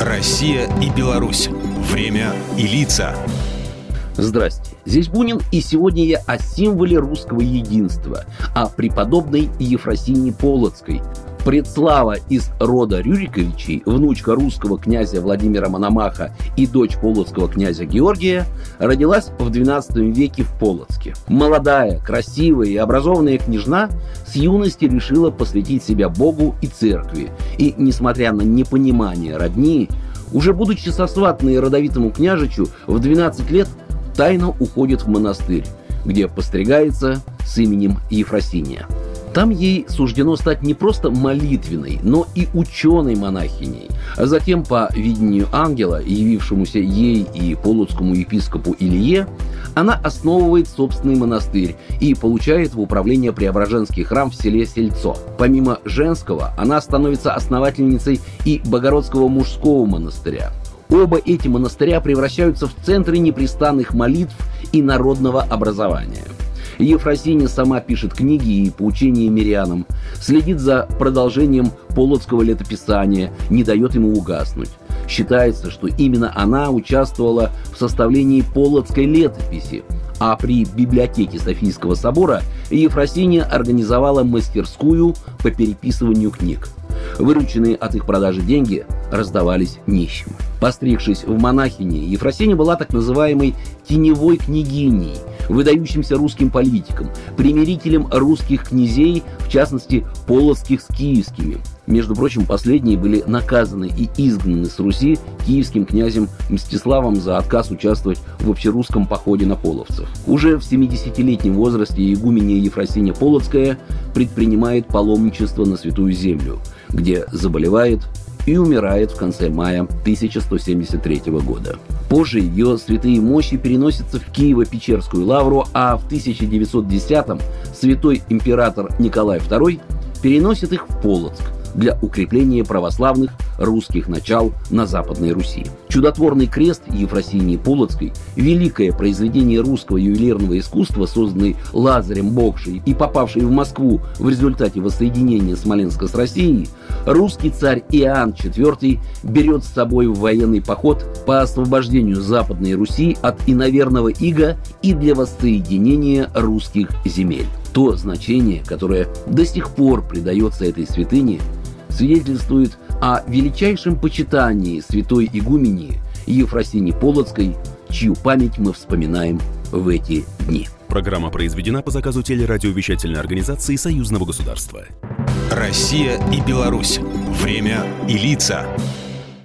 Россия и Беларусь. Время и лица. Здрасте, здесь Бунин, и сегодня я о символе русского единства, о преподобной Ефросине Полоцкой, Предслава из рода Рюриковичей, внучка русского князя Владимира Мономаха и дочь полоцкого князя Георгия, родилась в XII веке в Полоцке. Молодая, красивая и образованная княжна с юности решила посвятить себя Богу и церкви. И, несмотря на непонимание родни, уже будучи сосватной родовитому княжичу, в 12 лет тайно уходит в монастырь, где постригается с именем Ефросиния. Там ей суждено стать не просто молитвенной, но и ученой монахиней. А затем, по видению ангела, явившемуся ей и полоцкому епископу Илье, она основывает собственный монастырь и получает в управление Преображенский храм в селе Сельцо. Помимо женского, она становится основательницей и Богородского мужского монастыря. Оба эти монастыря превращаются в центры непрестанных молитв и народного образования – Ефросиня сама пишет книги и поучения мирянам, следит за продолжением полоцкого летописания, не дает ему угаснуть. Считается, что именно она участвовала в составлении полоцкой летописи, а при библиотеке Софийского собора Ефросиния организовала мастерскую по переписыванию книг. Вырученные от их продажи деньги раздавались нищим. Постригшись в монахине, Ефросиния была так называемой «теневой княгиней», выдающимся русским политиком, примирителем русских князей, в частности, полоцких с киевскими. Между прочим, последние были наказаны и изгнаны с Руси киевским князем Мстиславом за отказ участвовать в общерусском походе на половцев. Уже в 70-летнем возрасте игуменья Ефросиня Полоцкая предпринимает паломничество на Святую Землю, где заболевает и умирает в конце мая 1173 года. Позже ее святые мощи переносятся в Киево-Печерскую лавру, а в 1910-м святой император Николай II переносит их в Полоцк – для укрепления православных русских начал на Западной Руси. Чудотворный крест Ефросинии Полоцкой – великое произведение русского ювелирного искусства, созданный Лазарем Богшей и попавший в Москву в результате воссоединения Смоленска с Россией, русский царь Иоанн IV берет с собой в военный поход по освобождению Западной Руси от иноверного ига и для воссоединения русских земель. То значение, которое до сих пор придается этой святыне, свидетельствует о величайшем почитании святой игумени Ефросини Полоцкой, чью память мы вспоминаем в эти дни. Программа произведена по заказу телерадиовещательной организации Союзного государства. Россия и Беларусь. Время и лица.